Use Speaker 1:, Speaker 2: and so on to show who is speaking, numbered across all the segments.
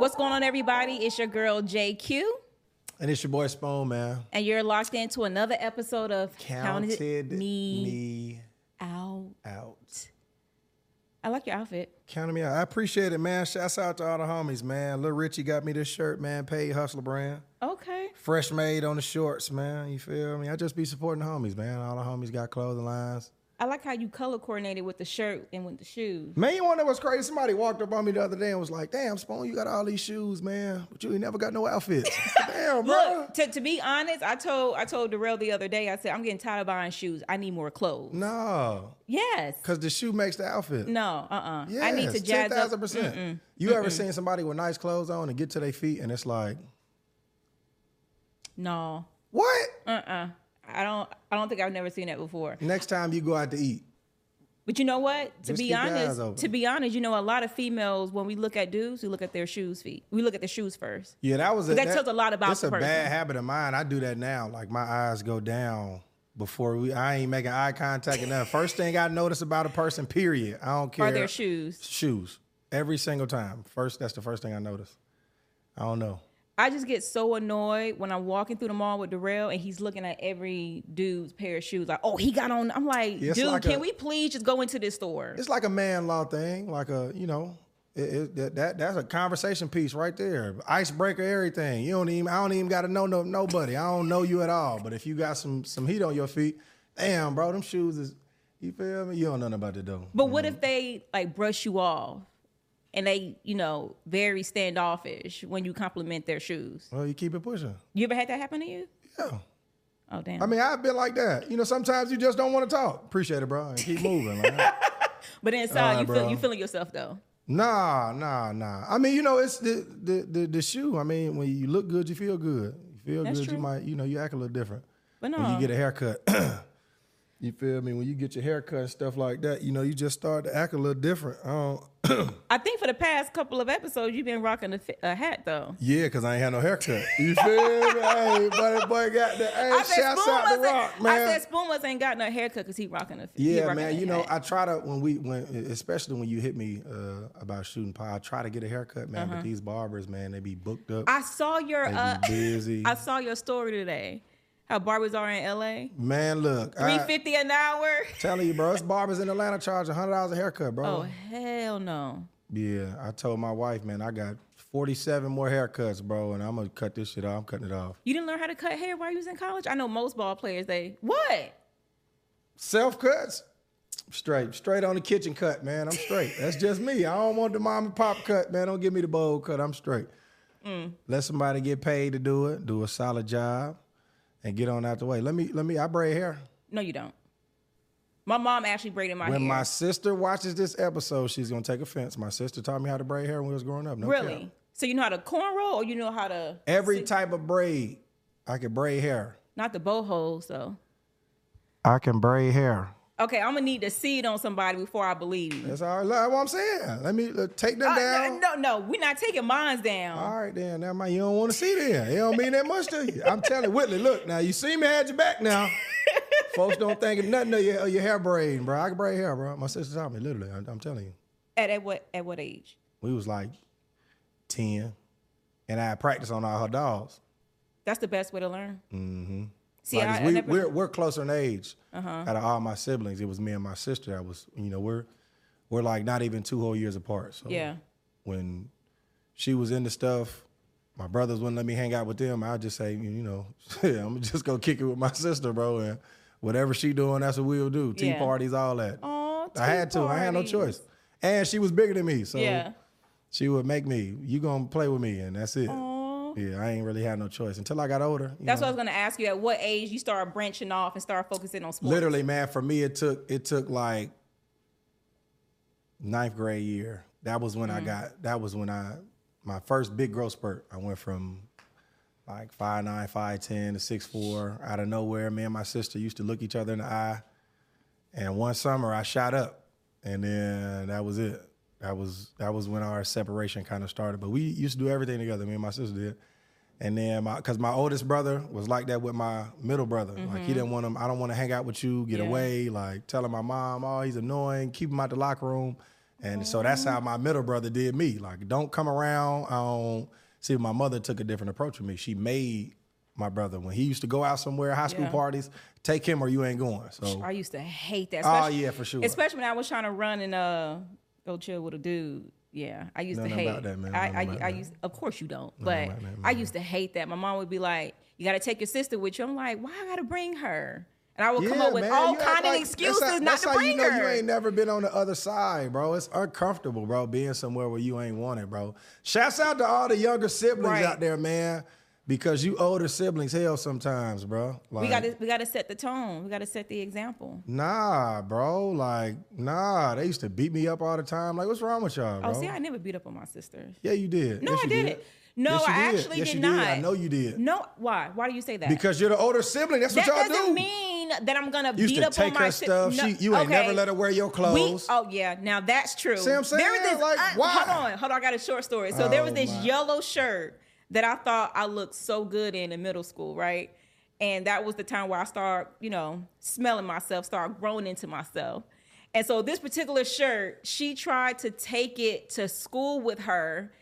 Speaker 1: What's going on, everybody? It's your girl JQ,
Speaker 2: And it's your boy Spoon, man.
Speaker 1: and you're locked into another episode of
Speaker 2: Counted
Speaker 1: Me,
Speaker 2: me
Speaker 1: Out.
Speaker 2: out.
Speaker 1: I like your outfit.
Speaker 2: Counted me out. I appreciate it, man. Shouts out to all the homies, man. Lil Richie got me this shirt, man. Paid Hustler brand.
Speaker 1: Okay.
Speaker 2: Fresh made on the shorts, man. You feel me? I just be supporting the homies, man. All the homies got clothing lines.
Speaker 1: I like how you color coordinated with the shirt and with the shoes.
Speaker 2: Man, you wonder what's crazy? Somebody walked up on me the other day and was like, damn, Spoon, you got all these shoes, man. But you ain't never got no outfits. damn, bro.
Speaker 1: Look, to, to be honest, I told I told Darrell the other day. I said I'm getting tired of buying shoes. I need more clothes.
Speaker 2: No.
Speaker 1: Yes.
Speaker 2: Because the shoe makes the outfit.
Speaker 1: No. Uh. uh
Speaker 2: Yes,
Speaker 1: I need to jazz up.
Speaker 2: 10,000%. percent You ever seen somebody with nice clothes on and get to their feet and it's like,
Speaker 1: No.
Speaker 2: what?
Speaker 1: Uh. uh I don't. I don't think I've never seen that before.
Speaker 2: Next time you go out to eat,
Speaker 1: But you know what? To
Speaker 2: Just
Speaker 1: be
Speaker 2: keep your eyes
Speaker 1: honest, to be honest, you know, a lot of females when we look at dudes, we look at their shoes feet. We look at the shoes first.
Speaker 2: yeah, that was a,
Speaker 1: That tells a lot about the
Speaker 2: a
Speaker 1: person.
Speaker 2: bad habit of mine. I do that now. Like my eyes go down before we. I ain't making eye contact enough. First thing I notice about a person, period. I don't care.
Speaker 1: Are their shoes?
Speaker 2: Shoes every single time. First, that's the first thing I notice. I don't know.
Speaker 1: I just get so annoyed when I'm walking through the mall with Darrell and he's looking at every dude's pair of shoes. Like, oh, he got on. I'm like,
Speaker 2: Yeah,
Speaker 1: dude,
Speaker 2: like
Speaker 1: can
Speaker 2: a-
Speaker 1: we please just go into this store?
Speaker 2: It's like a man law thing. Like a you know. It, it, that, that that's a conversation piece right there. Icebreaker, everything. You don't even. I don't even got to know no nobody. I don't know you at all. But if you got some some heat on your feet, damn, bro, them shoes is. You feel me? You don't know nothing about it though.
Speaker 1: But what mm-hmm. if they like brush you off and they, you know, very standoffish when you compliment their shoes?
Speaker 2: Well, you keep it pushing.
Speaker 1: You ever had that happen to you?
Speaker 2: Yeah.
Speaker 1: Oh, damn.
Speaker 2: I mean, I've been like that. You know, sometimes you just don't want to talk. Appreciate it, bro. And keep moving. Like,
Speaker 1: but inside,
Speaker 2: Alright,
Speaker 1: you feel
Speaker 2: bro.
Speaker 1: you feeling yourself though.
Speaker 2: nah, nah, nah. I mean, you know, it's the the the, the shoe. I mean, when you look good, you feel good. You feel
Speaker 1: That's
Speaker 2: good,
Speaker 1: true.
Speaker 2: you might, you know, you act a little different.
Speaker 1: But no,
Speaker 2: when you get a haircut. you feel me? When you get your haircut and stuff like that, you know, you just start to act a little different. I don't,
Speaker 1: I think for the past couple of episodes, you've been rocking a, a hat though.
Speaker 2: yeah, because I ain't had no haircut. You feel me? hey, buddy, boy got the hey,
Speaker 1: I
Speaker 2: shouts out to
Speaker 1: wasn't.
Speaker 2: Rock,
Speaker 1: I said Spoon was ain't got no haircut because he rocking a.
Speaker 2: yeah,
Speaker 1: rocking
Speaker 2: man.
Speaker 1: a
Speaker 2: You know. I try to when we when especially when you hit me uh, about shooting pie, I try to get a haircut, man. But these barbers, man, they be booked up.
Speaker 1: Uh-huh. I saw your. Uh,
Speaker 2: busy.
Speaker 1: I saw your story today. How barbers are in LA.
Speaker 2: man, look,
Speaker 1: three fifty an hour.
Speaker 2: telling you, bro, it's barbers in Atlanta charge hundred dollars a haircut, bro.
Speaker 1: Oh hell no.
Speaker 2: Yeah, I told my wife, man, I got 47 more haircuts, bro, and I'm gonna cut this shit off. I'm cutting it off.
Speaker 1: You didn't learn how to cut hair while you was in college? I know most ball players they what?
Speaker 2: Self cuts, straight, straight on the kitchen cut, man. I'm straight. That's just me. I don't want the mom and pop cut, man. Don't give me the bowl cut. I'm straight.
Speaker 1: Mm.
Speaker 2: Let somebody get paid to do it, do a solid job, and get on out the way. Let me, let me. I braid hair.
Speaker 1: No, you don't. My mom actually braided my
Speaker 2: when
Speaker 1: hair.
Speaker 2: When my sister watches this episode, she's gonna take offense. My sister taught me how to braid hair when we was growing up. No
Speaker 1: really?
Speaker 2: cap.
Speaker 1: So you know how to cornrow or you know how to
Speaker 2: Every type of braid, I can braid hair.
Speaker 1: not the bow holes though.
Speaker 2: I can braid hair.
Speaker 1: Okay, I'm gonna need to see it on somebody before I believe you.
Speaker 2: That's all right. What I'm saying. Let me uh, take them
Speaker 1: Uh,
Speaker 2: down.
Speaker 1: no, no, we're not taking mines down.
Speaker 2: All right, then. Now, man, you don't want to see then. It don't mean that much to you. I'm telling Whitley, look, now, you see me at your back now. Folks don't think of nothing of your, of your hair braiding, bro. I can braid hair, bro. My sister taught me, literally. I'm, I'm telling you.
Speaker 1: At, at what at what age?
Speaker 2: We was like 10, and I practiced on all her dolls.
Speaker 1: That's the best way to learn. Mm-hmm. See,
Speaker 2: Like,
Speaker 1: I, I
Speaker 2: we,
Speaker 1: never. Uh-huh.
Speaker 2: we're, we're closer in age. Out of all my siblings, it was me and my sister that was, you know, we're we're like not even two whole years apart. So
Speaker 1: yeah.
Speaker 2: when she was into stuff, my brothers wouldn't let me hang out with them. I'd just say, you know, I'm just gonna kick it with my sister, bro, and whatever she doing, that's what we'll do. Tea
Speaker 1: Yeah.
Speaker 2: parties, all that.
Speaker 1: Oh,
Speaker 2: I had to. I had no choice. And she was bigger than me, so
Speaker 1: Yeah.
Speaker 2: she would make me. You gonna play with me, and that's it. Yeah, I ain't really had no choice until I got older.
Speaker 1: That's
Speaker 2: know.
Speaker 1: what I was gonna ask you. At what age you start branching off and start focusing on sports?
Speaker 2: Literally, man, for me it took it took like ninth grade year. That was when
Speaker 1: Mm.
Speaker 2: I got that was when I my first big growth spurt. I went from like five nine, five ten to six four out of nowhere. Me and my sister used to look each other in the eye. And one summer I shot up. And then that was it. That was that was when our separation kind of started. But we used to do everything together, me and my sister did. And then my cause my oldest brother was like that with my middle brother. Like he didn't want him, I don't want to hang out with you, get
Speaker 1: Yeah.
Speaker 2: away, like telling my mom, oh, he's annoying, keep him out the locker room. And so that's how my middle brother did me. Like, don't come around. I don't see. My mother took a different approach with me. She made my brother when he used to go out somewhere, high school
Speaker 1: Yeah.
Speaker 2: parties, take him or you ain't going. So
Speaker 1: I used to hate that.
Speaker 2: Oh, yeah, for sure.
Speaker 1: Especially when I was trying to run and uh go chill with a dude. Yeah, I used to hate.
Speaker 2: that, man.
Speaker 1: I,
Speaker 2: Know
Speaker 1: I, I used, of course you don't, but
Speaker 2: that,
Speaker 1: I used to hate that. My mom would be like, "You got to take your sister with you." I'm like, "Why I got to bring her?" And I would come up with
Speaker 2: man,
Speaker 1: all kind of
Speaker 2: like-
Speaker 1: excuses
Speaker 2: how,
Speaker 1: not
Speaker 2: that's
Speaker 1: to
Speaker 2: how
Speaker 1: bring
Speaker 2: you know
Speaker 1: her.
Speaker 2: You ain't never been on the other side, bro. It's uncomfortable, bro, being somewhere where you ain't wanted, bro. Shouts out to all the younger siblings
Speaker 1: Right.
Speaker 2: out there, man. Because you older siblings hell sometimes, bro. Like,
Speaker 1: we got to we got to set the tone. We got to set the example.
Speaker 2: Nah, bro. Like, nah. They used to beat me up all the time. Like, what's wrong with y'all, bro?
Speaker 1: Oh, see, I never beat up on my sisters.
Speaker 2: yeah, you did.
Speaker 1: No,
Speaker 2: Yes,
Speaker 1: I didn't.
Speaker 2: did.
Speaker 1: No,
Speaker 2: Yes,
Speaker 1: I
Speaker 2: did.
Speaker 1: actually
Speaker 2: yes,
Speaker 1: did not.
Speaker 2: Did. I know you did.
Speaker 1: No, why? Why do you say that?
Speaker 2: Because you're the older sibling. That's
Speaker 1: that
Speaker 2: what y'all do.
Speaker 1: That doesn't mean that I'm gonna
Speaker 2: You used
Speaker 1: beat
Speaker 2: to
Speaker 1: up
Speaker 2: take
Speaker 1: on my
Speaker 2: her
Speaker 1: si-
Speaker 2: stuff.
Speaker 1: No,
Speaker 2: She- you ain't never let her wear your
Speaker 1: We,
Speaker 2: clothes.
Speaker 1: oh yeah, now that's true.
Speaker 2: See what I'm
Speaker 1: There was this,
Speaker 2: Like,
Speaker 1: uh,
Speaker 2: why?
Speaker 1: Hold on, hold on. I got a short story. So there was
Speaker 2: Oh,
Speaker 1: this
Speaker 2: my.
Speaker 1: yellow shirt that I thought I looked so good in in middle school, right? And that was the time where I start, you know, smelling myself, start growing into myself. And so this particular shirt, she tried to take it to school with her.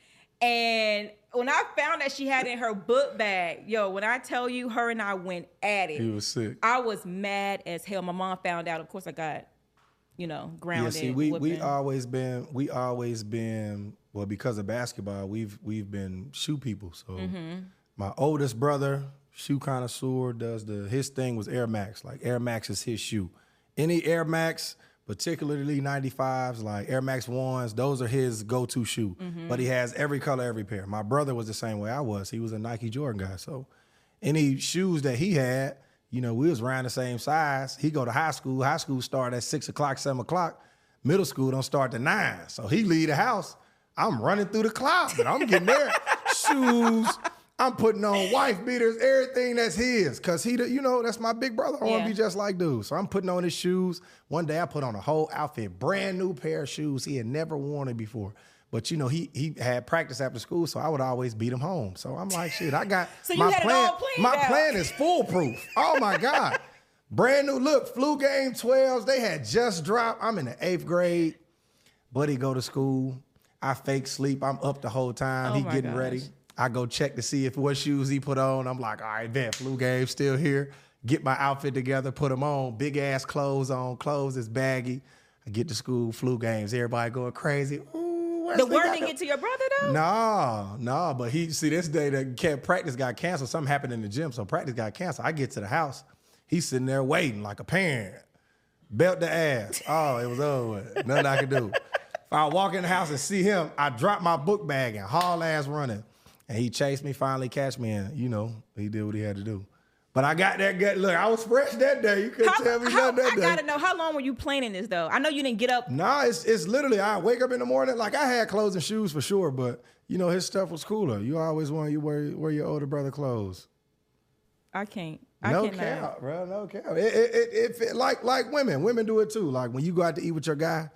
Speaker 1: And when I found that she had it in her book bag, yo, when I tell you her and I went at it.
Speaker 2: He was sick.
Speaker 1: I was mad as hell. My mom found out. Of course, I got, you know, grounded.
Speaker 2: Yeah, see, we we always been we always been well because of basketball. We've we've been shoe people. So
Speaker 1: Mm-hmm.
Speaker 2: my oldest brother, shoe connoisseur, does the his thing was Air Max. Like Air Max is his shoe. Any Air Max, particularly 95s, like Air Max ones, those are his go-to shoe.
Speaker 1: Mm-hmm.
Speaker 2: But he has every color, every pair. My brother was the same way I was. He was a Nike Jordan guy. So any shoes that he had, you know, we was around the same size. He go to high school. High school start at six o'clock, seven o'clock. Middle school don't start to nine. So he leave the house. I'm running through the clock, but I'm getting there. Shoes. I'm putting on wife beaters, everything that's his. Cause he, you know, that's my big brother. I want to be just like dude. So I'm putting on his shoes. One day I put on a whole outfit, brand new pair of shoes he had never worn it before. But you know, he he had practice after school, so I would always beat him home. So I'm like, shit, I got
Speaker 1: So
Speaker 2: my plan. my
Speaker 1: out.
Speaker 2: plan is foolproof. Oh my God. Brand new look, flu game 12s. They had just dropped. I'm in the eighth grade. Buddy go to school. I fake sleep. I'm up the whole time.
Speaker 1: Oh
Speaker 2: he getting
Speaker 1: gosh.
Speaker 2: ready. I go check to see if what shoes he put on. I'm like, all right, bet flu game still here. Get my outfit together, put them on. Big ass clothes on. Clothes is baggy. I get to school, flu games. Everybody going crazy. Ooh,
Speaker 1: the
Speaker 2: Wesley
Speaker 1: word didn't get to your brother though.
Speaker 2: no, no, but he see this day that practice got canceled. Something happened in the gym, so practice got canceled. I get to the house, he's sitting there waiting like a parent, belt the ass. Oh, it was over. with. Nothing I could do. If I walk in the house and see him, I drop my book bag and haul ass running, and he chased me. Finally, catch me, and you know he did what he had to do. But I got that gut. Look, I was fresh that day. You couldn't
Speaker 1: How,
Speaker 2: tell me
Speaker 1: how,
Speaker 2: nothing that
Speaker 1: I
Speaker 2: day.
Speaker 1: gotta know how long were you planning this though? I know you didn't get up.
Speaker 2: Nah, it's it's literally I wake up in the morning like I had clothes and shoes for sure, but you know his stuff was cooler. You always want you wear wear your older brother clothes.
Speaker 1: I can't. I
Speaker 2: no
Speaker 1: cannot.
Speaker 2: cap, bro. No cap. It, it, it, it like like women. Women do it too. Like when you go out to eat with your guy,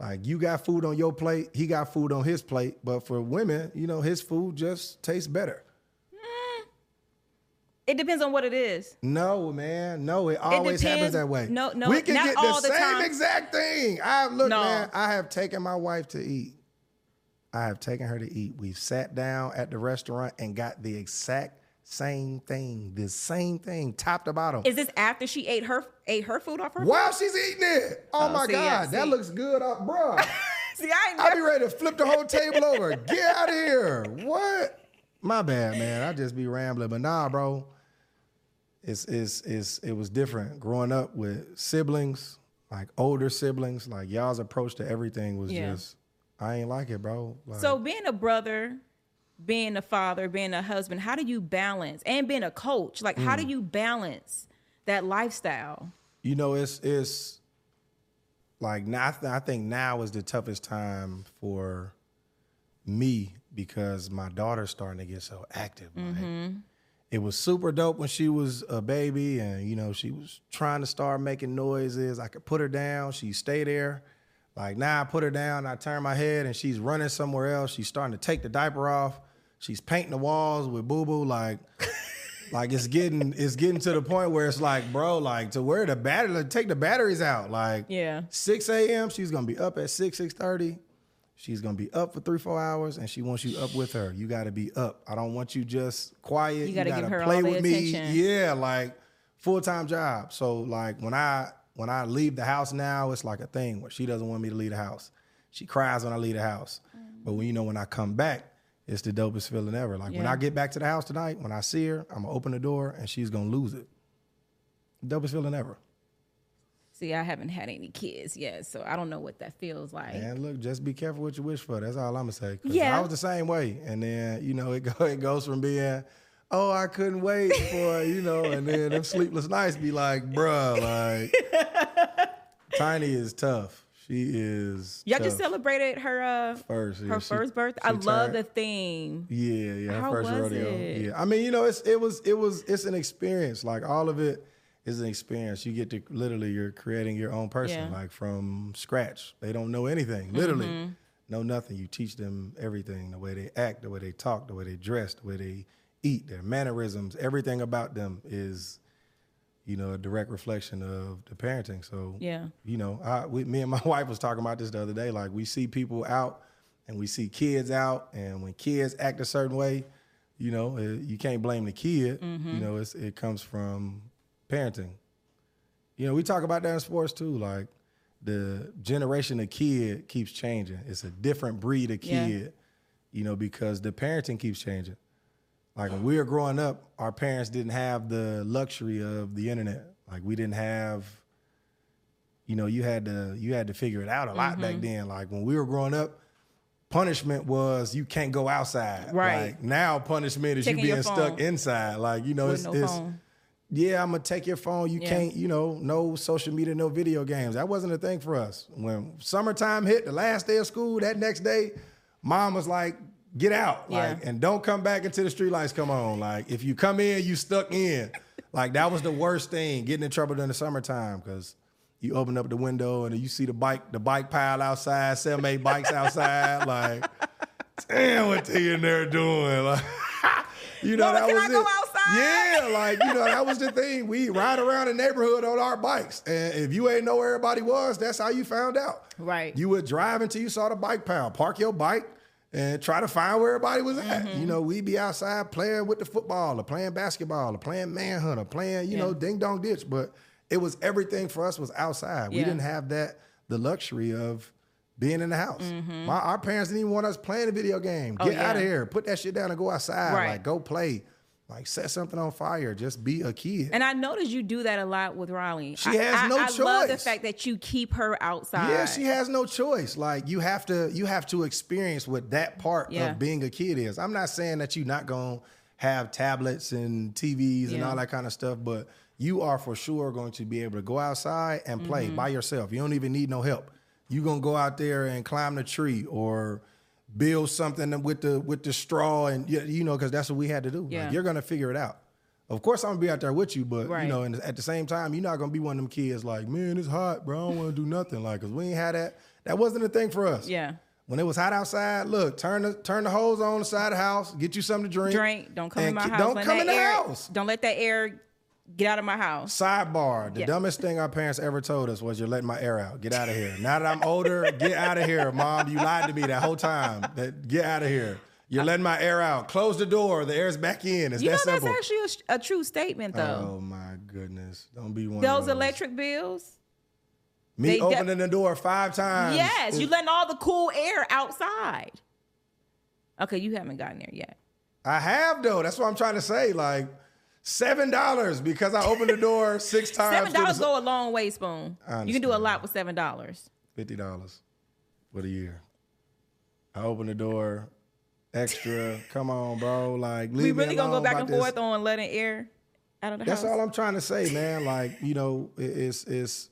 Speaker 2: like you got food on your plate, he got food on his plate. But for women, you know his food just tastes better.
Speaker 1: It depends on what it is.
Speaker 2: No, man. No, it always happens that way.
Speaker 1: No, no,
Speaker 2: We can
Speaker 1: not
Speaker 2: get
Speaker 1: all
Speaker 2: the
Speaker 1: the
Speaker 2: same
Speaker 1: time.
Speaker 2: exact thing. I look,
Speaker 1: No.
Speaker 2: man. I have taken my wife to eat. I have taken her to eat. We've sat down at the restaurant and got the exact same thing. The same thing, top to bottom.
Speaker 1: Is this after she ate her ate her food off her?
Speaker 2: While she's eating it. Oh,
Speaker 1: Oh,
Speaker 2: my
Speaker 1: see,
Speaker 2: God. that looks good up, bruh.
Speaker 1: plate? See, I ain't
Speaker 2: I'll be ready to flip the whole table over. Get out of here. What? My bad, man. I just be rambling. But nah, bro. It's it's it's it was different. Growing up with siblings, like older siblings, like y'all's approach to everything was
Speaker 1: Yeah.
Speaker 2: just I ain't like it, bro. Like,
Speaker 1: So being a brother, being a father, being a husband, how do you balance? And being a coach, like
Speaker 2: Mm.
Speaker 1: how do you balance that lifestyle?
Speaker 2: you know, it's it's like now. I, th- I think now is the toughest time for me because my daughter's starting to get so active. Like, it was super dope when she was a baby, and you know she was trying to start making noises. I could put her down, she stay there. Like now, I put her down, I turn my head, and she's running somewhere else. She's starting to take the diaper off. She's painting the walls with boo boo. Like like it's getting it's getting to the point where it's like, bro, like to where the battery like, take the batteries out. Like
Speaker 1: Yeah.
Speaker 2: 6 a.m. She's gonna be up at 6, 6:30. She's gonna be up for three, four hours, and she wants you up with her. You gotta be up. I don't want you just quiet.
Speaker 1: You gotta give her
Speaker 2: play
Speaker 1: all the
Speaker 2: with me.
Speaker 1: attention.
Speaker 2: Yeah, like full time job. So like when I when I leave the house now, it's like a thing where she doesn't want me to leave the house. She cries when I leave the house. But when you know when I come back, it's the dopest feeling ever. Like when I get back to the house tonight, when I see her, I'm gonna open the door and she's gonna lose it. Dopest feeling ever.
Speaker 1: See, I haven't had any kids yet, so I don't know what that feels like.
Speaker 2: And look, just be careful what you wish for. That's all I'm gonna say.
Speaker 1: Yeah.
Speaker 2: I was the same way. And then, you know, it go it goes from being, oh, I couldn't wait for, you know, and then them sleepless nights be like, bruh, like Tiny is tough. She is
Speaker 1: Y'all
Speaker 2: tough.
Speaker 1: just celebrated her uh
Speaker 2: first.
Speaker 1: her
Speaker 2: she-
Speaker 1: first birthday. I love
Speaker 2: turned-
Speaker 1: the theme.
Speaker 2: Yeah, yeah, her
Speaker 1: How
Speaker 2: first
Speaker 1: was
Speaker 2: rodeo.
Speaker 1: it?
Speaker 2: Yeah, I mean, you know, it's it was it was it's an experience. Like all of it is an experience. You get to literally you're creating your own person,
Speaker 1: Yeah. Mm-hmm.
Speaker 2: like from scratch. They don't know anything, literally, know nothing. You teach them everything: the way they act, the way they talk, the way they dress, the way they eat, their mannerisms. Everything about them is, you know, a direct reflection of the parenting. So
Speaker 1: Yeah.
Speaker 2: you know, I, we, me and my wife was talking about this the other day. Like we see people out and we see kids out, and when kids act a certain way, you know, uh, you can't blame the kid. You know, it's, it comes from parenting. You know, we talk about that in sports too. Like the generation of kid keeps changing. It's a different breed of
Speaker 1: Yeah.
Speaker 2: kid. You know, because the parenting keeps changing. Like when we were growing up, our parents didn't have the luxury of the internet. Like we didn't have, you know, you had to you had to figure it out a lot back
Speaker 1: Mm-hmm.
Speaker 2: then. Like when we were growing up, punishment was you can't go outside.
Speaker 1: Right.
Speaker 2: Like now punishment is
Speaker 1: Taking
Speaker 2: you being stuck inside. Like, you know,
Speaker 1: With
Speaker 2: it's,
Speaker 1: no
Speaker 2: it's
Speaker 1: phone.
Speaker 2: Yeah, I'm gonna take your phone. You
Speaker 1: Yeah.
Speaker 2: can't, you know, no social media, no video games. That wasn't a thing for us. When summertime hit, the last day of school, that next day, mom was like, "Get out, like, and don't come back until the streetlights come on. Like, if you come in, you stuck in. like that was the worst thing, getting in trouble during the summertime because." You open up the window and you see the bike, the bike pile outside, seven, eight bikes outside. Like, damn, what they in there doing? Like, you know,
Speaker 1: Mama,
Speaker 2: that was it. Yeah, like you know, that was the thing. We ride around the neighborhood on our bikes, and if you ain't know where everybody was, that's how you found out.
Speaker 1: Right.
Speaker 2: You would drive until you saw the bike pile, park your bike, and try to find where everybody was at.
Speaker 1: Mm-hmm.
Speaker 2: You know, we'd be outside playing with the football, or playing basketball, or playing manhunt, or playing you know ding dong ditch. But it was everything for us was outside. We didn't have that the luxury of being in the house. My, our parents didn't even want us playing a video game.
Speaker 1: Mm-hmm. Oh,
Speaker 2: Get out of here. Put that shit down and go outside.
Speaker 1: Right.
Speaker 2: Like go play. Like set something on fire. Just be a kid.
Speaker 1: And I noticed you do that a lot with Riley.
Speaker 2: She
Speaker 1: I-
Speaker 2: has
Speaker 1: I,
Speaker 2: no
Speaker 1: I love the fact that you keep her outside.
Speaker 2: Yeah, she has no choice. Like you have to you have to experience what that part
Speaker 1: Yeah.
Speaker 2: of being a kid is. I'm not saying that you're not to have tablets and TVs and all that kind of stuff, but you are for sure going to be able to go outside and play
Speaker 1: Mm-hmm.
Speaker 2: by yourself. You don't even need no help. You're to go out there and climb the tree or build something with the with the straw and you you know cuz that's what we had to do.
Speaker 1: Yeah.
Speaker 2: Like, you're going to figure it out. Of course, I'm gonna be out there with you, but
Speaker 1: Right.
Speaker 2: you know, and at the same time, you're not gonna be one of them kids like, man, it's hot, bro. I don't want to do nothing, like, cause we ain't had that. That wasn't a thing for us.
Speaker 1: Yeah.
Speaker 2: When it was hot outside, look, turn the turn the hose on the side of the house, get you something to drink.
Speaker 1: Drink. Don't come in my house.
Speaker 2: Don't
Speaker 1: Let
Speaker 2: come in the
Speaker 1: air,
Speaker 2: house.
Speaker 1: Don't let that air get out of my house.
Speaker 2: Sidebar: The
Speaker 1: Yeah.
Speaker 2: dumbest thing our parents ever told us was, "You're letting my air out. Get out of here." Now that I'm older, get out of here, mom. You lied to me that whole time. That get out of here. You're letting my air out. Close the door. The air's back in. It's
Speaker 1: You know
Speaker 2: that
Speaker 1: that's actually a, sh- a true statement though.
Speaker 2: Oh my goodness! Don't be one of
Speaker 1: Those
Speaker 2: those
Speaker 1: electric bills.
Speaker 2: Me
Speaker 1: They de-
Speaker 2: opening the door five times.
Speaker 1: Yes, you letting all the cool air outside. Okay, you haven't gotten there yet.
Speaker 2: I have though. That's what I'm trying to say. Like seven dollars because I opened the door six times.
Speaker 1: Seven dollars go a long way, Spoon. You can do a lot with seven dollars.
Speaker 2: Fifty dollars for the year. I opened the door extra. Come on, bro. Like leave
Speaker 1: We really gonna go back and
Speaker 2: this.
Speaker 1: forth on letting air out of the house.
Speaker 2: That's
Speaker 1: house.
Speaker 2: all I'm trying to say, man. Like you know, it's it's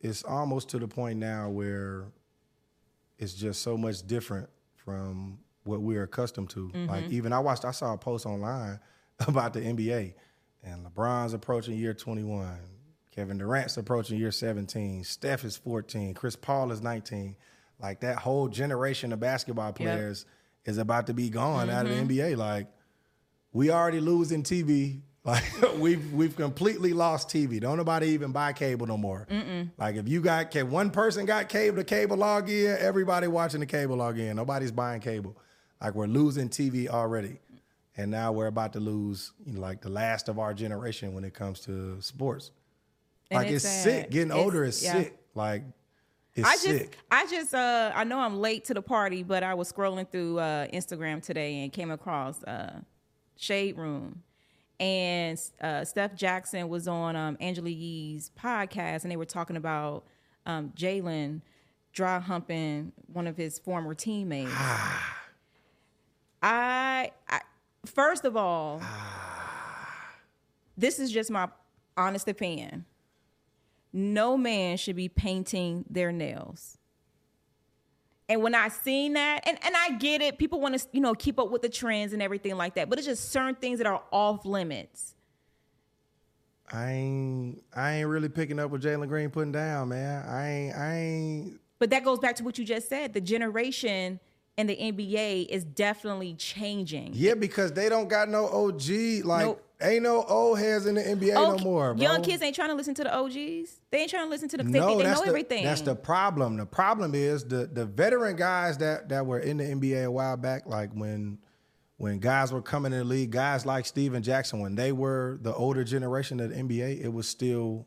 Speaker 2: it's almost to the point now where it's just so much different from what we're accustomed to. Mm-hmm. Like even I watched, I saw a post online about the NBA, and LeBron's approaching year 21, Kevin Durant's approaching year 17, Steph is 14, Chris Paul is 19. Like that whole generation of basketball players is about to be gone out of the mm-hmm. NBA. Like we already losing TV. Like we've we've completely lost TV. Don't nobody even buy cable no more. Like if you got one person got cable, the cable log in, everybody watching the cable log in. Nobody's buying cable. Like we're losing TV already, and now we're about to lose you know, like the last of our generation when it comes to sports.
Speaker 1: And
Speaker 2: like it's,
Speaker 1: it's
Speaker 2: sick. Getting
Speaker 1: It's-
Speaker 2: older is
Speaker 1: yeah.
Speaker 2: sick. Like it's
Speaker 1: I just,
Speaker 2: sick.
Speaker 1: I just, uh, I know I'm late to the party, but I was scrolling through uh, Instagram today and came across uh, Shade Room, and uh, Steph Jackson was on um, Angela Yee's podcast, and they were talking about um, Jalen dry humping one of his former teammates. I, I, first of all, ah. this is just my honest opinion no man should be painting their nails. And when I seen that, and, and I get it, people want to, you know, keep up with the trends and everything like that, but it's just certain things that are off limits.
Speaker 2: I ain't I ain't really picking up what Jalen Green putting down, man. I ain't I ain't
Speaker 1: But that goes back to what you just said. The generation in the NBA is definitely changing.
Speaker 2: Yeah, because they don't got no OG. Like,
Speaker 1: Nope.
Speaker 2: ain't no old heads in the NBA no more, bro.
Speaker 1: Young kids ain't trying to listen to the OGs. They ain't trying to listen to the. They,
Speaker 2: no,
Speaker 1: they
Speaker 2: that's
Speaker 1: know
Speaker 2: the,
Speaker 1: everything.
Speaker 2: That's the problem. The problem is the the veteran guys that that were in the NBA a while back, like when when guys were coming in the league, guys like Stephen Jackson, when they were the older generation of the NBA, it was still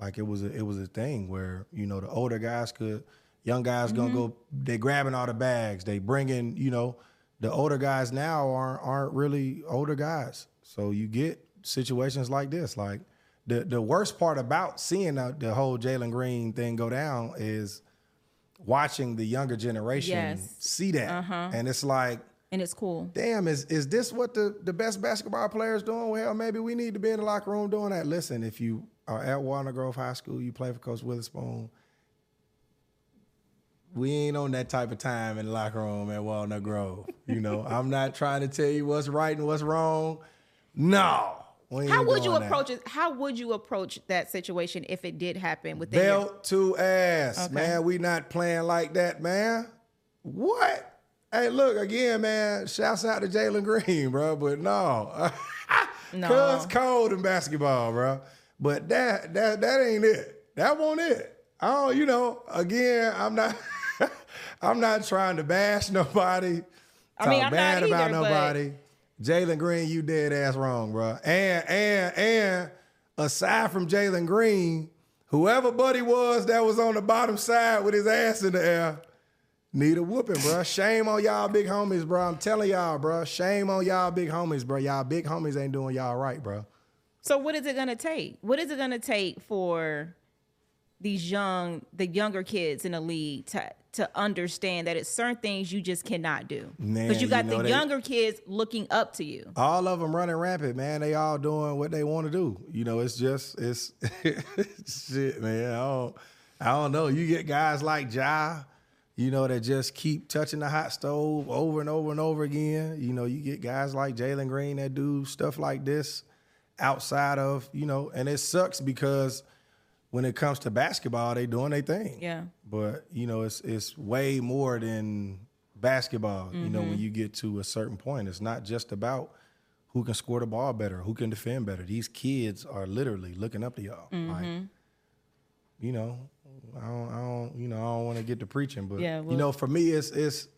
Speaker 2: like it was a, it was a thing where you know the older guys could, young guys gonna mm-hmm. go, they grabbing all the bags, they bringing you know, the older guys now aren't aren't really older guys, so you get situations like this, like. The, the worst part about seeing the, the whole Jalen Green thing go down is watching the younger generation
Speaker 1: Yes.
Speaker 2: see that, uh-huh. and it's like,
Speaker 1: and it's cool.
Speaker 2: damn, is is this what the, the best basketball players doing? Well, maybe we need to be in the locker room doing that. Listen, if you are at Walnut Grove High School, you play for Coach Witherspoon. We ain't on that type of time in the locker room at Walnut Grove. You know, I'm not trying to tell you what's right and what's wrong. No. we ain't
Speaker 1: How would you approach it? How would you approach that situation if it did happen within your
Speaker 2: Belt to ass,
Speaker 1: Okay.
Speaker 2: man. We not playing like that, man. What? Hey, look again, man. Shouts out to Jalen Green, bro. But no,
Speaker 1: No.
Speaker 2: cause cold in basketball, bro. But that that that ain't it. That won't it. Oh, you know, again, I'm not. I'm not trying to bash nobody.
Speaker 1: I
Speaker 2: Talk
Speaker 1: mean, I'm not
Speaker 2: bad about
Speaker 1: either, but-
Speaker 2: nobody. Jalen Green, you dead ass wrong, bro. And and and aside from Jalen Green, whoever buddy was that was on the bottom side with his ass in the air, need a whooping, bro. Shame on y'all big homies, bro. I'm telling y'all, bro. Shame on y'all big homies, bro. Y'all big homies ain't doing y'all right, bro.
Speaker 1: So what is it gonna take? What is it gonna take for these young, the younger kids in the league to to understand that it's certain things you just cannot do because you got
Speaker 2: you know
Speaker 1: the
Speaker 2: they-
Speaker 1: younger kids looking up to you.
Speaker 2: All of them running rampant, man. They all doing what they want to do. You know, it's just it's shit, man. I don't, I don't know. You get guys like Ja, you know, that just keep touching the hot stove over and over and over again. You know, you get guys like Jalen Green that do stuff like this outside of you know, and it sucks because when it comes to basketball, they doing their thing.
Speaker 1: Yeah.
Speaker 2: But you know, it's it's way more than basketball. You know,
Speaker 1: Mm-hmm.
Speaker 2: when you get to a certain point, it's not just about who can score the ball better, who can defend better. These kids are literally looking up to y'all.
Speaker 1: Mm-hmm.
Speaker 2: Like, you know, I don't, I don't, you know, I don't want to get to preaching, but
Speaker 1: Yeah,
Speaker 2: you know, for me, it's it's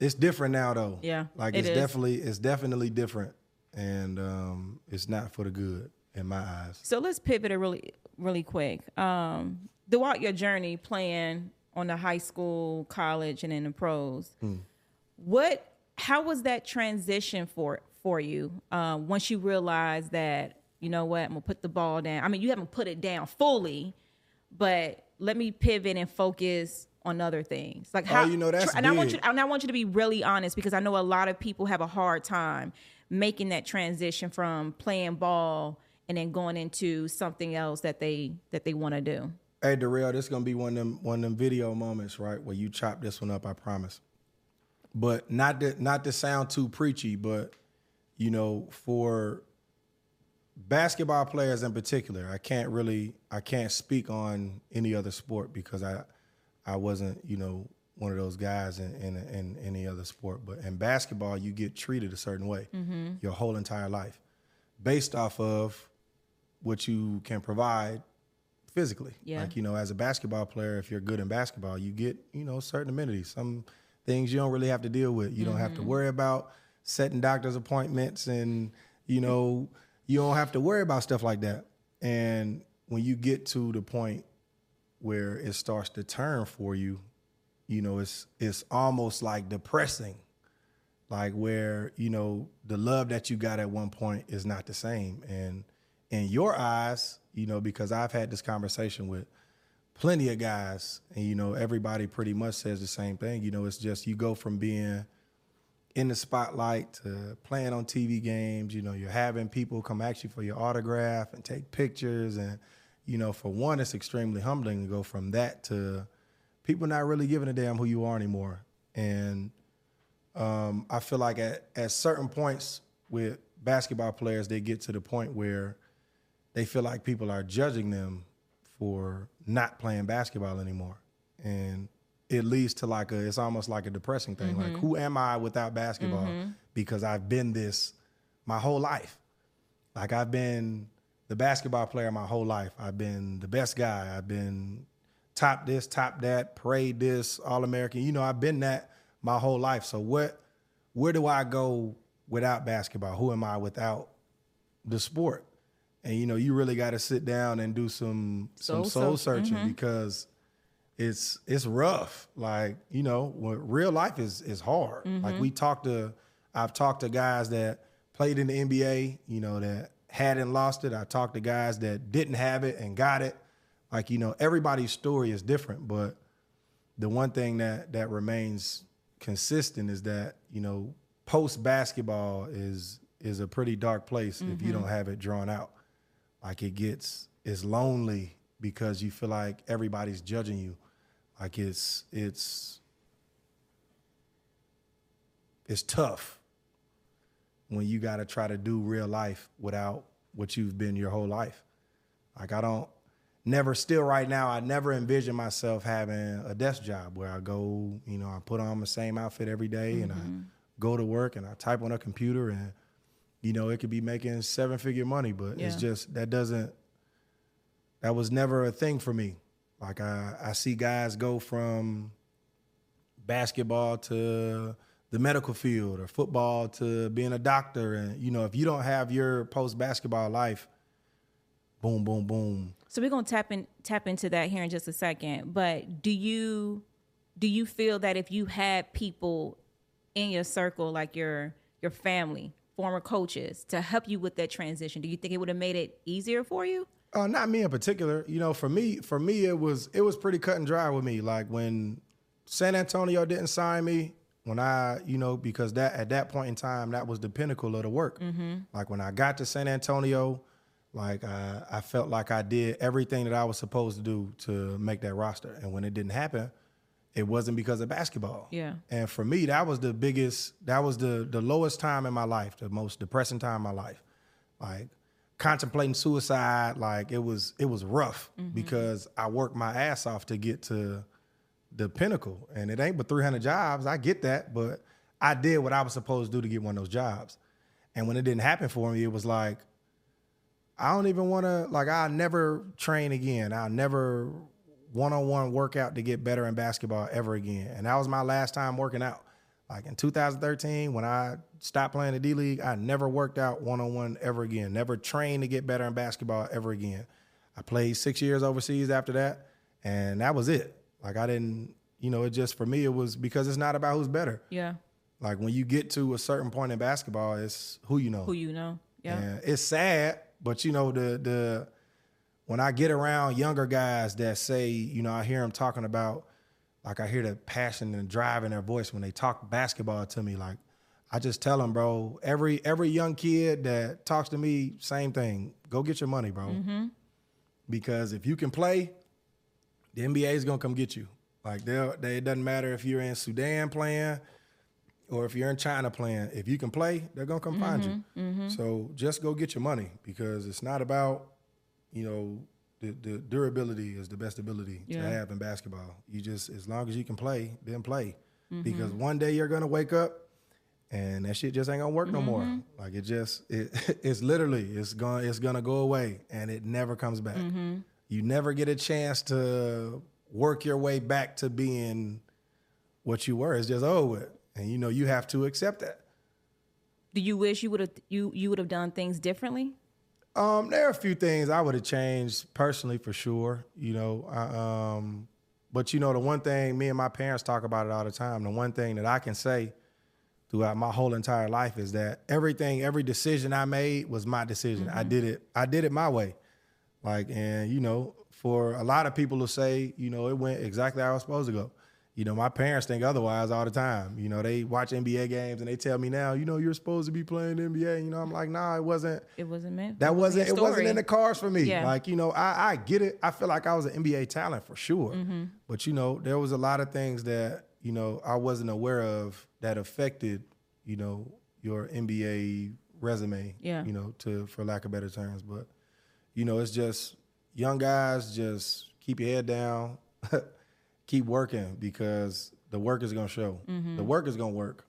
Speaker 2: it's different now, though.
Speaker 1: Yeah,
Speaker 2: like
Speaker 1: it
Speaker 2: it's
Speaker 1: is.
Speaker 2: definitely it's definitely different, and um, it's not for the good in my eyes.
Speaker 1: So let's pivot it really, really quick. Um, throughout your journey playing on the high school, college, and in the pros, what, how was that transition for for you um, once you realized that you know what I'm gonna put the ball down? I mean, you haven't put it down fully, but let me pivot and focus on other things. Like how
Speaker 2: Oh, you know, that's
Speaker 1: and I want you and I want you to be really honest because I know a lot of people have a hard time making that transition from playing ball and then going into something else that they that they want to do.
Speaker 2: Hey Darrell, this is gonna be one of them one of them video moments, right? Where you chop this one up, I promise. But not to not to sound too preachy, but you know, for basketball players in particular, I can't really I can't speak on any other sport because I I wasn't, you know, one of those guys in, in, in any other sport. But in basketball, you get treated a certain way mm-hmm. your whole entire life based off of what you can provide physically.
Speaker 1: Yeah.
Speaker 2: Like, you know, as a basketball player, if you're good in basketball, you get, you know, certain amenities. Some things you don't really have to deal with. You don't have to mm-hmm. worry about setting doctor's appointments and, you know, you don't have to worry about stuff like that. And when you get to the point where it starts to turn for you, you know, it's it's almost like depressing. Like where, you know, the love that you got at one point is not the same. And in your eyes, you know, because I've had this conversation with plenty of guys, and you know, everybody pretty much says the same thing. You know, it's just you go from being in the spotlight to playing on TV games. You know, you're having people come ask you for your autograph and take pictures. And, you know, for one, it's extremely humbling to go from that to people not really giving a damn who you are anymore. And um, I feel like at, at certain points with basketball players, they get to the point where they feel like people are judging them for not playing basketball anymore. And it leads to like a, it's almost like a depressing thing. Like, mm-hmm. who am I without basketball? Mm-hmm. Because I've been this my whole life. Like, I've been the basketball player my whole life. I've been the best guy. I've been top this, top that, parade this, all American. You know, I've been that my whole life. So what where do I go without basketball? Who am I without the sport? And you know, you really got to sit down and do some some
Speaker 1: Soul
Speaker 2: soul
Speaker 1: search-
Speaker 2: searching mm-hmm. because it's it's rough. Like you know, when real life is is hard. Like mm-hmm. we talked to, I've talked to guys that played in the NBA. You know that hadn't lost it. I talked to guys that didn't have it and got it. Like you know, everybody's story is different, but the one thing that that remains consistent is that you know post basketball is is a pretty dark place if you mm-hmm. don't have it drawn out. Like it gets it's lonely because you feel like everybody's judging you. Like it's it's it's tough when you got to try to do real life without what you've been your whole life. Like I don't never still right now I never envision myself having a desk job where I go, you know, I put on the same outfit every day and I mm-hmm. go to work and I type on a computer and you know, it could be making seven figure money, but it's just that doesn't that was never a thing for me. Like I, I see guys go from basketball to the medical field or football to being a doctor. And, you know, if you don't have your post basketball life, boom, boom, boom.
Speaker 1: So we're gonna tap in tap into that here in just a second. But do you do you feel that if you had people in your circle, like your your family, former coaches, to help you with that transition, do you think it would have made it easier for you?
Speaker 2: Uh, not me in particular. You know, for me, for me, it was it was pretty cut and dry with me. Like when San Antonio didn't sign me, when I, you know, because that at that point in time, that was the pinnacle of the work. Like when I got to San Antonio, like I, I felt like I did everything that I was supposed to do to make that roster, and when it didn't happen, it wasn't because of basketball.
Speaker 1: Yeah.
Speaker 2: And for me, that was the biggest, that was the the lowest time in my life, the most depressing time in my life. Like contemplating suicide, like it was it was rough mm-hmm. because I worked my ass off to get to the pinnacle. And it ain't but 300 jobs. I get that, but I did what I was supposed to do to get one of those jobs. And when it didn't happen for me, it was like I don't even want to like I'll never train again. I'll never one-on-one workout to get better in basketball ever again. And that was my last time working out. Like in 2013, when I stopped playing the D League, I never worked out one-on-one ever again. Never trained to get better in basketball ever again. I played six years overseas after that, and that was it. Like I didn't, you know, it just for me it was because it's not about who's better.
Speaker 1: Yeah.
Speaker 2: Like when you get to a certain point in basketball, it's who you know.
Speaker 1: Who you know? Yeah.
Speaker 2: And it's sad, but you know the the when I get around younger guys that say, you know, I hear them talking about, like I hear the passion and drive in their voice when they talk basketball to me. Like I just tell them, bro, every every young kid that talks to me, same thing. Go get your money, bro. Mm-hmm. Because if you can play, the NBA is gonna come get you. Like they, they it doesn't matter if you're in Sudan playing or if you're in China playing. If you can play, they're gonna come find you. Mm-hmm. Mm-hmm. So just go get your money because it's not about you know the, the durability is the best ability
Speaker 1: Yeah.
Speaker 2: to have in basketball. You just as long as you can play, then play.
Speaker 1: Mm-hmm.
Speaker 2: Because one day you're gonna wake up and that shit just ain't gonna work no more.
Speaker 1: Mm-hmm.
Speaker 2: Like it just it it's literally it's gonna it's gonna go away and it never comes back.
Speaker 1: Mm-hmm.
Speaker 2: You never get a chance to work your way back to being what you were. It's just over with. And you know you have to accept that.
Speaker 1: Do you wish you would have you you would have done things differently?
Speaker 2: Um, there are a few things I would have changed personally for sure. You know, I, um, but you know, the one thing me and my parents talk about it all the time. The one thing that I can say throughout my whole entire life is that everything, every decision I made was my decision. I did it. I did it my way. Like, and you know, for a lot of people to say, you know, it went exactly how I was supposed to go. You know, my parents think otherwise all the time. You know, they watch NBA games and they tell me now, you know, you're supposed to be playing NBA. You know, I'm like, nah, it wasn't
Speaker 1: It wasn't meant.
Speaker 2: that wasn't it wasn't in the cards for me.
Speaker 1: Yeah.
Speaker 2: Like you know, I I get it. I feel like I was an NBA talent for sure,
Speaker 1: Mm-hmm.
Speaker 2: but you know, there was a lot of things that you know I wasn't aware of that affected you know your NBA resume.
Speaker 1: Yeah.
Speaker 2: You know, to for lack of better terms, but you know, it's just young guys just keep your head down, keep working because the work is gonna show.
Speaker 1: Mm-hmm.
Speaker 2: The work is gonna work.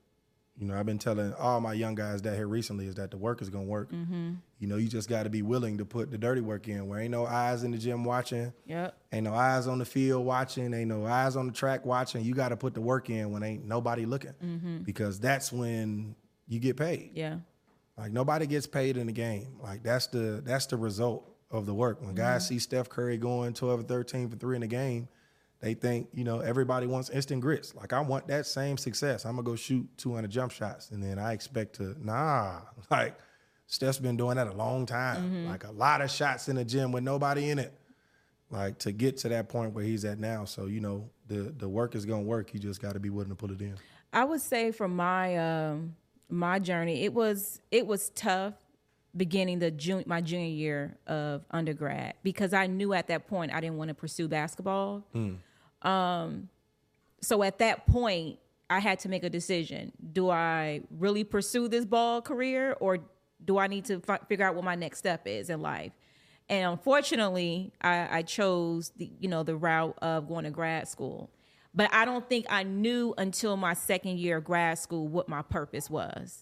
Speaker 2: You know, I've been telling all my young guys that here recently is that the work is gonna work.
Speaker 1: Mm-hmm.
Speaker 2: You know, you just got to be willing to put the dirty work in. Where ain't no eyes in the gym watching,
Speaker 1: Yep.
Speaker 2: ain't no eyes on the field watching, ain't no eyes on the track watching. You got to put the work in when ain't nobody looking,
Speaker 1: Mm-hmm.
Speaker 2: because that's when you get paid.
Speaker 1: Yeah.
Speaker 2: Like nobody gets paid in the game. Like that's the that's the result of the work. When guys see Steph Curry going 12 or 13 for three in the game, they think, you know, everybody wants instant grits. Like I want that same success. I'm gonna go shoot 200 jump shots, and then I expect to nah. Like Steph's been doing that a long time. Like a lot of shots in the gym with nobody in it. Like to get to that point where he's at now. So you know, the the work is gonna work. You just got to be willing to put it in.
Speaker 1: I would say from my um my journey, it was it was tough beginning the jun- my junior year of undergrad because I knew at that point I didn't want to pursue basketball. Um, so at that point, I had to make a decision: Do I really pursue this ball career, or do I need to fi- figure out what my next step is in life? And unfortunately, I, I chose the you know the route of going to grad school. But I don't think I knew until my second year of grad school what my purpose was.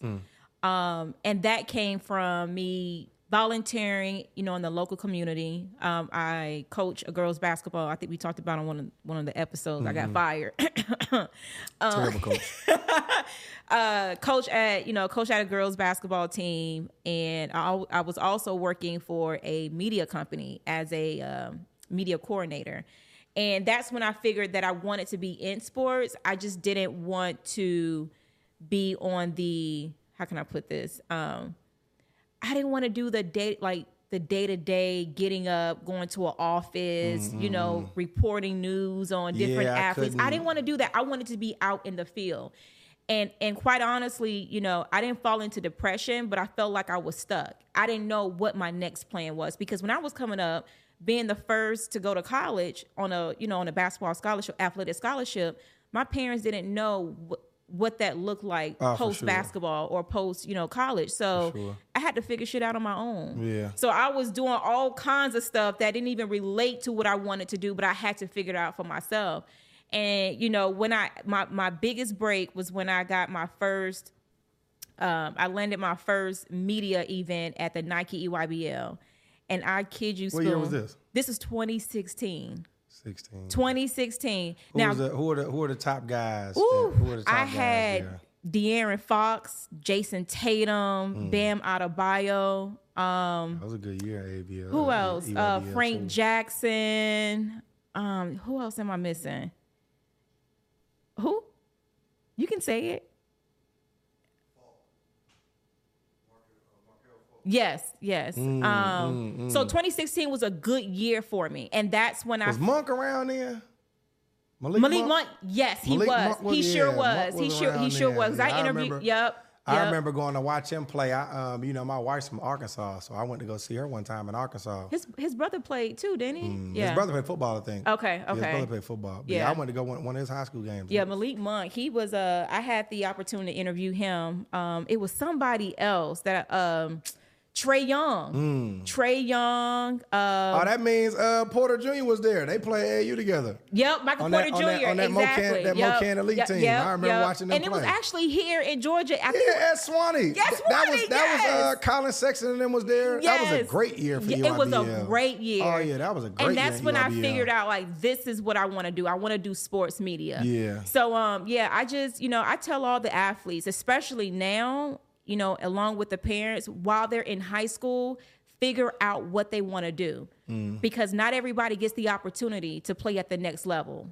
Speaker 1: Um, and that came from me volunteering, you know, in the local community. Um, I coach a girls basketball. I think we talked about on one of one of the episodes. I got fired.
Speaker 2: Terrible coach.
Speaker 1: uh, coach at you know coach at a girls basketball team, and I, I was also working for a media company as a um, media coordinator. And that's when I figured that I wanted to be in sports. I just didn't want to be on the how can I put this? Um, I didn't want to do the day like the day to day getting up, going to an office, you know, reporting news on different
Speaker 2: Mm-hmm. Yeah,
Speaker 1: athletes. I
Speaker 2: couldn't-
Speaker 1: didn't want to do that. I wanted to be out in the field. And and quite honestly, you know, I didn't fall into depression, but I felt like I was stuck. I didn't know what my next plan was because when I was coming up, being the first to go to college on a, you know, on a basketball scholarship, athletic scholarship, my parents didn't know what what that looked like
Speaker 2: Oh,
Speaker 1: post
Speaker 2: sure.
Speaker 1: basketball or post, you know, college. So
Speaker 2: sure.
Speaker 1: I had to figure shit out on my own.
Speaker 2: Yeah.
Speaker 1: So I was doing all kinds of stuff that didn't even relate to what I wanted to do, but I had to figure it out for myself. And you know, when I my my biggest break was when I got my first um I landed my first media event at the Nike EYBL. And I kid you,
Speaker 2: What year was this?
Speaker 1: This is 2016.
Speaker 2: 16.
Speaker 1: 2016.
Speaker 2: Who,
Speaker 1: now,
Speaker 2: the, who, are the, who are the top guys?
Speaker 1: Ooh,
Speaker 2: who are the top
Speaker 1: I
Speaker 2: guys
Speaker 1: had
Speaker 2: there?
Speaker 1: De'Aaron Fox, Jayson Tatum,
Speaker 2: Mm.
Speaker 1: Bam Adebayo. Um,
Speaker 2: That was a good year, ABL.
Speaker 1: who else? Uh, Frank
Speaker 2: too.
Speaker 1: Jackson. Um, who else am I missing? Who? You can say it. Yes, yes.
Speaker 2: Mm,
Speaker 1: um, so 2016 was a good year for me, and that's when
Speaker 2: Was
Speaker 1: I was
Speaker 2: Monk around there? Malik,
Speaker 1: Malik Monk. Yes, he
Speaker 2: Malik
Speaker 1: was.
Speaker 2: Monk was-
Speaker 1: He sure
Speaker 2: yeah,
Speaker 1: was.
Speaker 2: Monk
Speaker 1: He sure. He sure
Speaker 2: there.
Speaker 1: was.
Speaker 2: Yeah,
Speaker 1: I
Speaker 2: I
Speaker 1: interviewed.
Speaker 2: remember-
Speaker 1: Yep.
Speaker 2: I
Speaker 1: yep.
Speaker 2: remember going to watch him play. I, um, you know, my wife's from Arkansas, so I went to go see her one time in Arkansas.
Speaker 1: His his brother played too, didn't he?
Speaker 2: Mm,
Speaker 1: yeah.
Speaker 2: His brother played football, I think.
Speaker 1: Okay,
Speaker 2: Yeah, his brother played football. But yeah.
Speaker 1: Yeah.
Speaker 2: I went to go one, one of his high school games.
Speaker 1: Yeah, Malik Monk. He was uh I had the opportunity to interview him. Um it was somebody else that um Trae Young. Trae Young. Uh,
Speaker 2: Oh, that means uh, Porter Jr. was there. They play AU together.
Speaker 1: Yep, Michael
Speaker 2: On
Speaker 1: Porter
Speaker 2: that- on
Speaker 1: Jr.
Speaker 2: that- on that MoKan-
Speaker 1: exactly.
Speaker 2: that
Speaker 1: Yep,
Speaker 2: MoKan elite
Speaker 1: yep,
Speaker 2: team.
Speaker 1: yep,
Speaker 2: I remember
Speaker 1: yep.
Speaker 2: watching them
Speaker 1: And it was actually here in Georgia. I think
Speaker 2: Yeah, at Suwanee.
Speaker 1: Yes,
Speaker 2: Th- that was that was uh. Collin Sexton and them was there. Yes. That was a great year for
Speaker 1: Yeah,
Speaker 2: you.
Speaker 1: It was a great year.
Speaker 2: Oh yeah, that was a great year.
Speaker 1: and that's when I figured out like this is what I want to do. I want to do sports media.
Speaker 2: Yeah.
Speaker 1: So um yeah, I just you know I tell all the athletes, especially now, you know, along with the parents, while they're in high school, figure out what they want to do
Speaker 2: Mm.
Speaker 1: because not everybody gets the opportunity to play at the next level.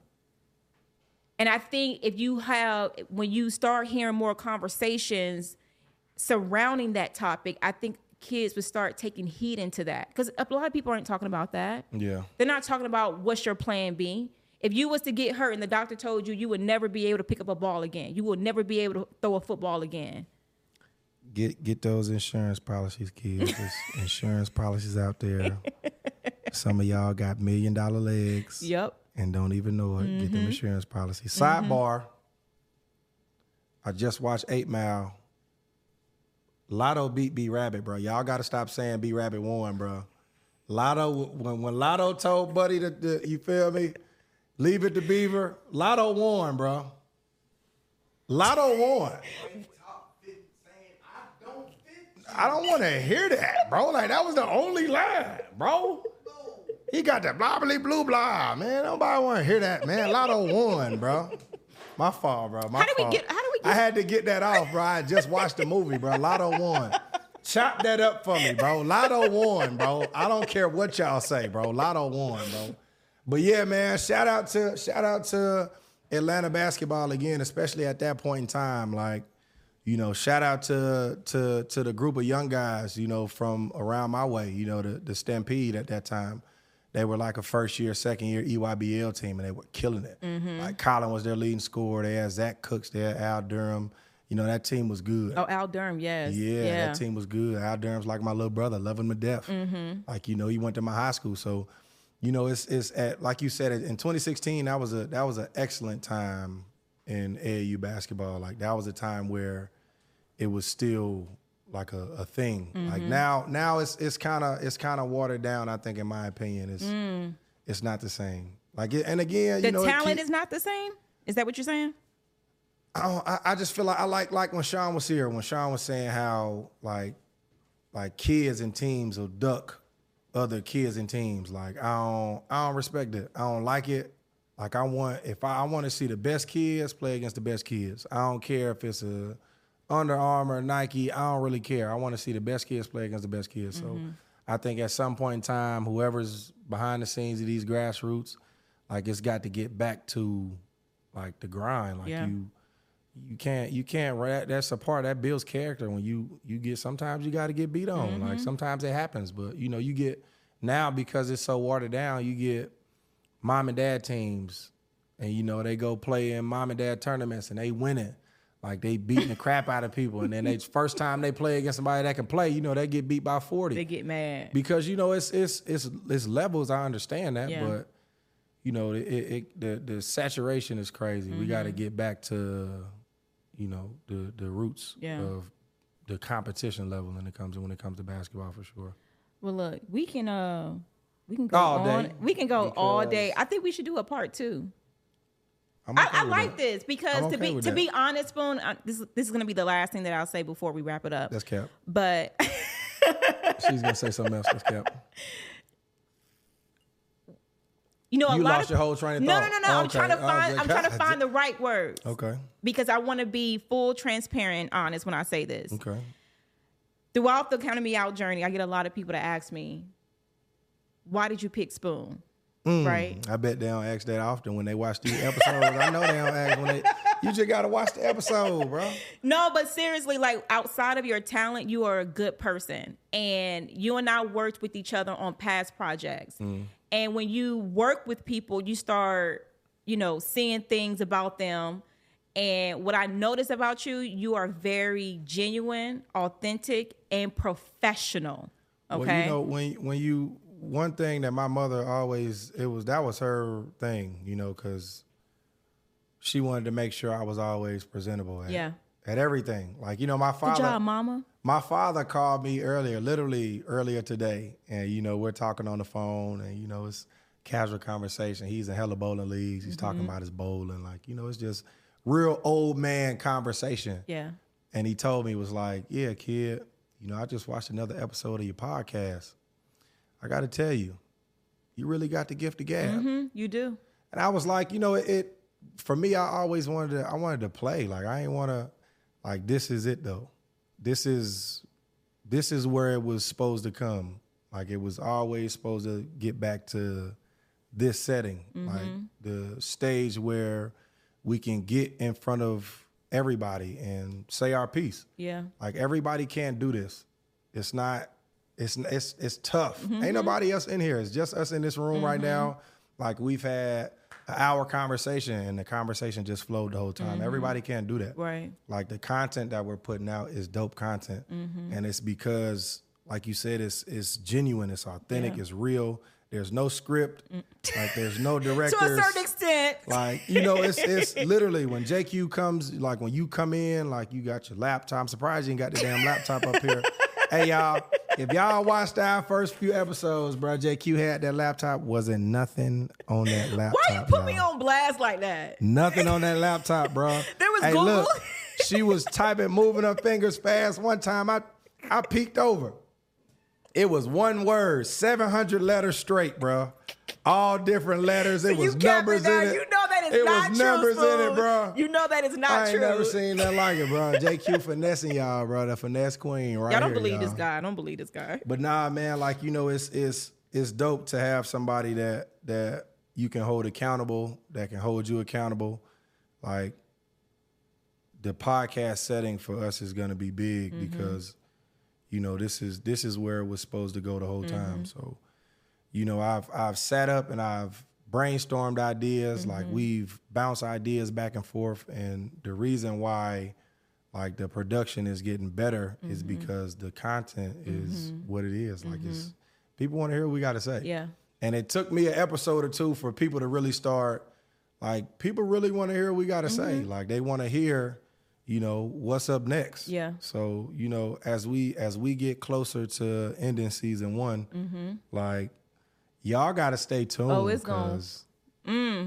Speaker 1: And I think if you have when you start hearing more conversations surrounding that topic, I think kids would start taking heed into that because a lot of people aren't talking about that.
Speaker 2: Yeah.
Speaker 1: They're not talking about what's your plan B. If you was to get hurt and the doctor told you you would never be able to pick up a ball again, you will never be able to throw a football again.
Speaker 2: Get get those insurance policies, kids. There's insurance policies out there. Some of y'all got million dollar legs
Speaker 1: Yep.
Speaker 2: and don't even know it. Get
Speaker 1: Mm-hmm.
Speaker 2: them insurance policies. Sidebar. I just watched Eight Mile. Lotto beat B Rabbit, bro. Y'all got to stop saying B Rabbit won, bro. Lotto when when Lotto told Buddy to you feel me, leave it to Beaver. Lotto won, bro. Lotto won. I don't want to hear that, bro. Like that was the only line, bro. He got that blah blah blue blah, man. Nobody want to hear that, man. Lotto won, bro. My fault, bro. My
Speaker 1: How do we
Speaker 2: fault.
Speaker 1: get- how do we
Speaker 2: I had to get that off, bro. I just watched the movie, bro. Lotto won. Chop that up for me, bro. Lotto won, bro. I don't care what y'all say, bro. Lotto won, bro. But yeah, man. Shout out to shout out to Atlanta basketball again, especially at that point in time. Like, you know, shout out to to to the group of young guys, you know, from around my way. You know, the the Stampede at that time. They were like a first year, second year EYBL team, and they were killing it. Mm-hmm. Like Collin was their leading scorer. They had Zach Cooks, they had Al Durham. You know, that team was good.
Speaker 1: Oh, Al Durham, yes.
Speaker 2: Yeah, that team was good. Al Durham's like my little brother, loving him to death. Mm-hmm. Like you know, he went to my high school, so you know, it's it's at like you said in 2016. That was a that was an excellent time in AAU basketball. Like that was a time where it was still like a, a thing. Like mm-hmm. now now it's it's kind of it's kind of watered down. I think, in my opinion, it's mm. it's not the same. Like it, and again,
Speaker 1: The
Speaker 2: you know,
Speaker 1: talent
Speaker 2: keep-
Speaker 1: is not the same. Is that what you're saying?
Speaker 2: I, don't, I I just feel like I like like when Sean was here when Sean was saying how like like kids and teams will duck other kids and teams. Like I don't I don't respect it. I don't like it. Like I want if I, I want to see the best kids play against the best kids. I don't care if it's a Under Armour, Nike. I don't really care. I want to see the best kids play against the best kids. So mm-hmm. I think at some point in time, whoever's behind the scenes of these grassroots, like it's got to get back to like the grind. Like
Speaker 1: Yeah.
Speaker 2: you you can't you can't that, that's a part that builds character when you you get sometimes you got to get beat on like mm-hmm. sometimes it happens but you know you get now because it's so watered down you get mom and dad teams and you know they go play in mom and dad tournaments and they win it like they beating the crap out of people and then they first time they play against somebody that can play you know they get beat by 40
Speaker 1: They get mad.
Speaker 2: because you know it's it's it's it's levels. I understand that,
Speaker 1: Yeah.
Speaker 2: but you know it, it the the saturation is crazy. We got to get back to you know the the roots
Speaker 1: Yeah.
Speaker 2: of the competition level when it comes to when it comes to basketball for sure.
Speaker 1: Well, look, we can uh, we can go
Speaker 2: All
Speaker 1: on.
Speaker 2: day,
Speaker 1: We can go all day. I think we should do a part two.
Speaker 2: I'm
Speaker 1: I, I like
Speaker 2: that.
Speaker 1: this because
Speaker 2: I'm
Speaker 1: to be to
Speaker 2: that.
Speaker 1: be honest, Spoon, uh, this this is gonna be the last thing that I'll say before we wrap it up.
Speaker 2: That's cap.
Speaker 1: But
Speaker 2: She's gonna say something else. That's cap.
Speaker 1: you know, a
Speaker 2: You
Speaker 1: lot
Speaker 2: lost
Speaker 1: of
Speaker 2: your whole train of
Speaker 1: no,
Speaker 2: thought.
Speaker 1: no, no, no. I'm trying to
Speaker 2: Oh,
Speaker 1: find.
Speaker 2: okay.
Speaker 1: I'm trying to find the right words
Speaker 2: Okay.
Speaker 1: because I want to be full, transparent, honest when I say this.
Speaker 2: Okay.
Speaker 1: Throughout the Counting Me Out journey, I get a lot of people to ask me, "Why did you pick Spoon?"
Speaker 2: Mm.
Speaker 1: Right?
Speaker 2: I bet they don't ask that often when they watch these episodes. I know they don't ask when they. You just gotta watch the episode, bro.
Speaker 1: No, but seriously, like outside of your talent, you are a good person. And you and I worked with each other on past projects. And when you work with people, you start, you know, seeing things about them. And what I notice about you, you are very genuine, authentic, and professional. Okay.
Speaker 2: Well, you know, when when you one thing that my mother always it was that was her thing, you know, because she wanted to make sure I was always presentable at
Speaker 1: Yeah.
Speaker 2: at everything. Like you know, my
Speaker 1: Good
Speaker 2: father
Speaker 1: job, mama.
Speaker 2: My father called me earlier, literally earlier today, and you know we're talking on the phone, and you know it's casual conversation. He's in hella bowling leagues. He's talking mm-hmm. about his bowling, like you know it's just real old man conversation.
Speaker 1: Yeah.
Speaker 2: And he told me was like, "Yeah, kid, you know I just watched another episode of your podcast. I got to tell you, you really got the gift of gab."
Speaker 1: hmm You do.
Speaker 2: And I was like, you know, it, it for me, I always wanted to I wanted to play. Like I ain't wanna like this is it though. This is this is where it was supposed to come. Like it was always supposed to get back to this setting. Like the stage where we can get in front of everybody and say our piece.
Speaker 1: Yeah.
Speaker 2: Like everybody can't do this. It's not. It's it's it's tough. Ain't mm-hmm. nobody else in here. It's just us in this room right mm-hmm. now. Like we've had an hour conversation and the conversation just flowed the whole time. Mm-hmm. Everybody can't do that.
Speaker 1: Right.
Speaker 2: Like the content that we're putting out is dope content, and it's because, like you said, it's it's genuine, it's authentic,
Speaker 1: Yeah.
Speaker 2: it's real. There's no script. Mm. Like there's no directors.
Speaker 1: To a certain extent.
Speaker 2: Like you know, it's it's literally when JQ comes, like when you come in, like you got your laptop. I'm surprised you ain't got the damn laptop up here. Hey y'all, if y'all watched our first few episodes, bro, JQ had that laptop. Wasn't nothing on that laptop.
Speaker 1: Why you put me
Speaker 2: y'all.
Speaker 1: on blast like that?
Speaker 2: Nothing on that laptop, bro.
Speaker 1: There was
Speaker 2: hey,
Speaker 1: Google.
Speaker 2: Look, she was typing, moving her fingers fast. One time, I I peeked over. It was one word, seven hundred letters straight, bro. All different letters. It was numbers in it.
Speaker 1: You know is
Speaker 2: it
Speaker 1: not
Speaker 2: was
Speaker 1: true.
Speaker 2: numbers in it, bro.
Speaker 1: You know that is not
Speaker 2: I ain't
Speaker 1: true.
Speaker 2: never seen that like it, bro. JQ finessing y'all, bro. The finesse queen, right
Speaker 1: Y'all don't
Speaker 2: here,
Speaker 1: believe this
Speaker 2: y'all.
Speaker 1: guy. I don't believe this guy.
Speaker 2: But nah, man, like you know, it's it's it's dope to have somebody that that you can hold accountable, that can hold you accountable. Like the podcast setting for us is gonna be big mm-hmm. because you know this is this is where it was supposed to go the whole time. Mm-hmm. So, you know, I've I've sat up and I've brainstormed ideas, like mm-hmm. we've bounced ideas back and forth, and the reason why like the production is getting better is mm-hmm. because the content is mm-hmm. what it is. Like it's people want to hear what we got to say.
Speaker 1: Yeah.
Speaker 2: And it took me an episode or two for people to really start like people really want to hear what we got to say. Like they want to hear, you know, what's up next.
Speaker 1: Yeah.
Speaker 2: So, you know, as we as we get closer to ending season 1, like y'all got to stay tuned
Speaker 1: Mm-hmm. Oh, it's gon-
Speaker 2: 'cause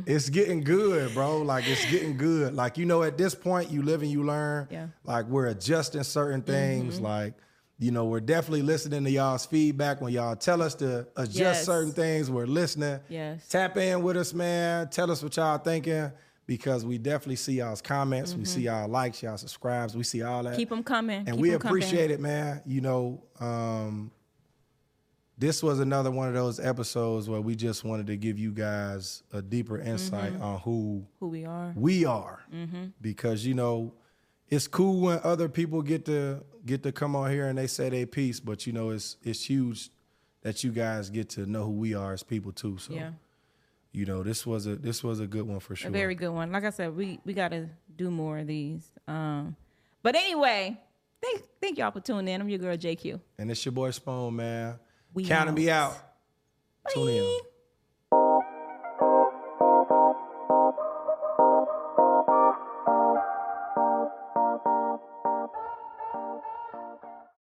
Speaker 2: It's getting good, bro. Like it's getting good. Like you know, at this point, you live and you learn.
Speaker 1: Yeah.
Speaker 2: Like we're adjusting certain things.
Speaker 1: Mm-hmm.
Speaker 2: Like you know, we're definitely listening to y'all's feedback when y'all tell us to adjust
Speaker 1: Yes.
Speaker 2: certain things. We're listening.
Speaker 1: Yes.
Speaker 2: Tap in with us, man. Tell us what y'all thinking because we definitely see y'all's comments. We see y'all likes, y'all subscribes. We see all that
Speaker 1: Mm-hmm. Keep them coming.
Speaker 2: and
Speaker 1: Keep
Speaker 2: we
Speaker 1: 'em coming.
Speaker 2: appreciate it, man. You know, um, this was another one of those episodes where we just wanted to give you guys a deeper insight
Speaker 1: Mm-hmm.
Speaker 2: on who
Speaker 1: who we are.
Speaker 2: we are,
Speaker 1: Mm-hmm.
Speaker 2: because you know, it's cool when other people get to get to come on here and they say their piece, but you know, it's it's huge that you guys get to know who we are as people too. So,
Speaker 1: Yeah.
Speaker 2: you know, this was a this was a good one for sure.
Speaker 1: A very good one. Like I said, we we got to do more of these. Um, but anyway, thank thank y'all for tuning in. I'm your girl JQ.
Speaker 2: and it's your boy Spoon, man.
Speaker 1: We
Speaker 2: Counting me
Speaker 1: out.
Speaker 2: out. Tune in.
Speaker 1: Bye.